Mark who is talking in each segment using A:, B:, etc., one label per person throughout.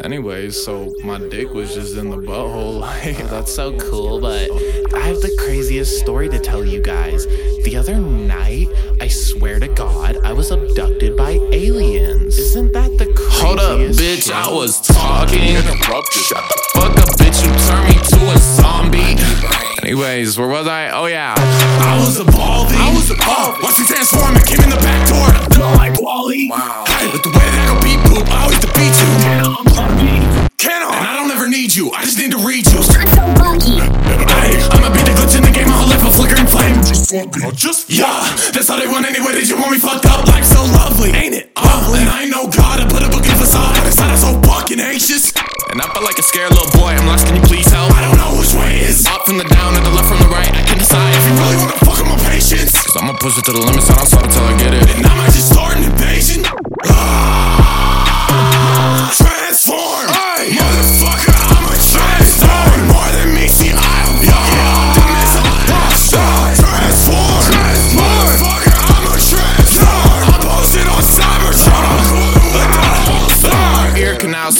A: Anyways, so my dick was just in the butthole. Like,
B: Oh, that's so cool, but I have the craziest story to tell you guys. The other night, I swear to God, I was abducted by aliens. Isn't that the craziest
A: hold up, bitch,
B: shit?
A: I was talking. Shut the fuck up, bitch, you turned me to a zombie. Anyways, where was I? Oh yeah.
C: I was evolving. I was evolving. Watch me transform and came in the back door. Don't like Wall-E.
A: Wow.
C: Need you. I just need to read you.
D: I'm so lucky.
C: Hey, I'ma beat the glitch in the game. My whole life a flickering flame. Just fuck me. just yeah. That's how they want anyway. Did you want me fucked up? Life's so lovely, ain't it? Lovely. And I ain't no god. I put up a good facade. Inside I'm so fucking anxious.
A: And I felt like a scared little boy. I'm lost, can you please help?
C: I don't know which way is.
A: Up from the down and the left from the right. I can decide if you
C: Really wanna fuck with my patience?
A: Cause I'ma push it to the limits and I'll stop until I get it.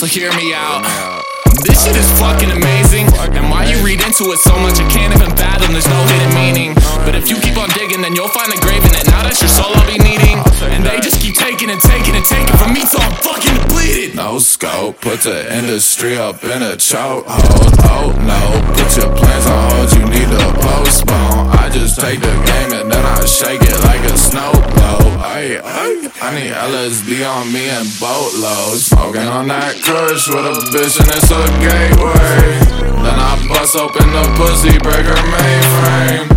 A: So hear me out. This shit is fucking amazing. And why you read into it so much, I can't even fathom. There's no hidden meaning. But if you keep on digging, then you'll find a grave in it. Now that's your soul I'll be needing.
C: And they just keep taking and taking and taking from me till I'm fucking depleted.
A: No scope, put the industry up in a chokehold. Oh no, put your plans on hold, you need to postpone. I just take the I need LSD on me and boatloads. Smoking on that kush with a bitch and it's a gateway. Then I bust open the pussy, break her mainframe.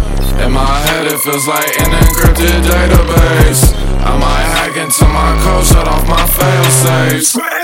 A: In my head, it feels like an encrypted database. I might hack into my code, shut off my fail safes.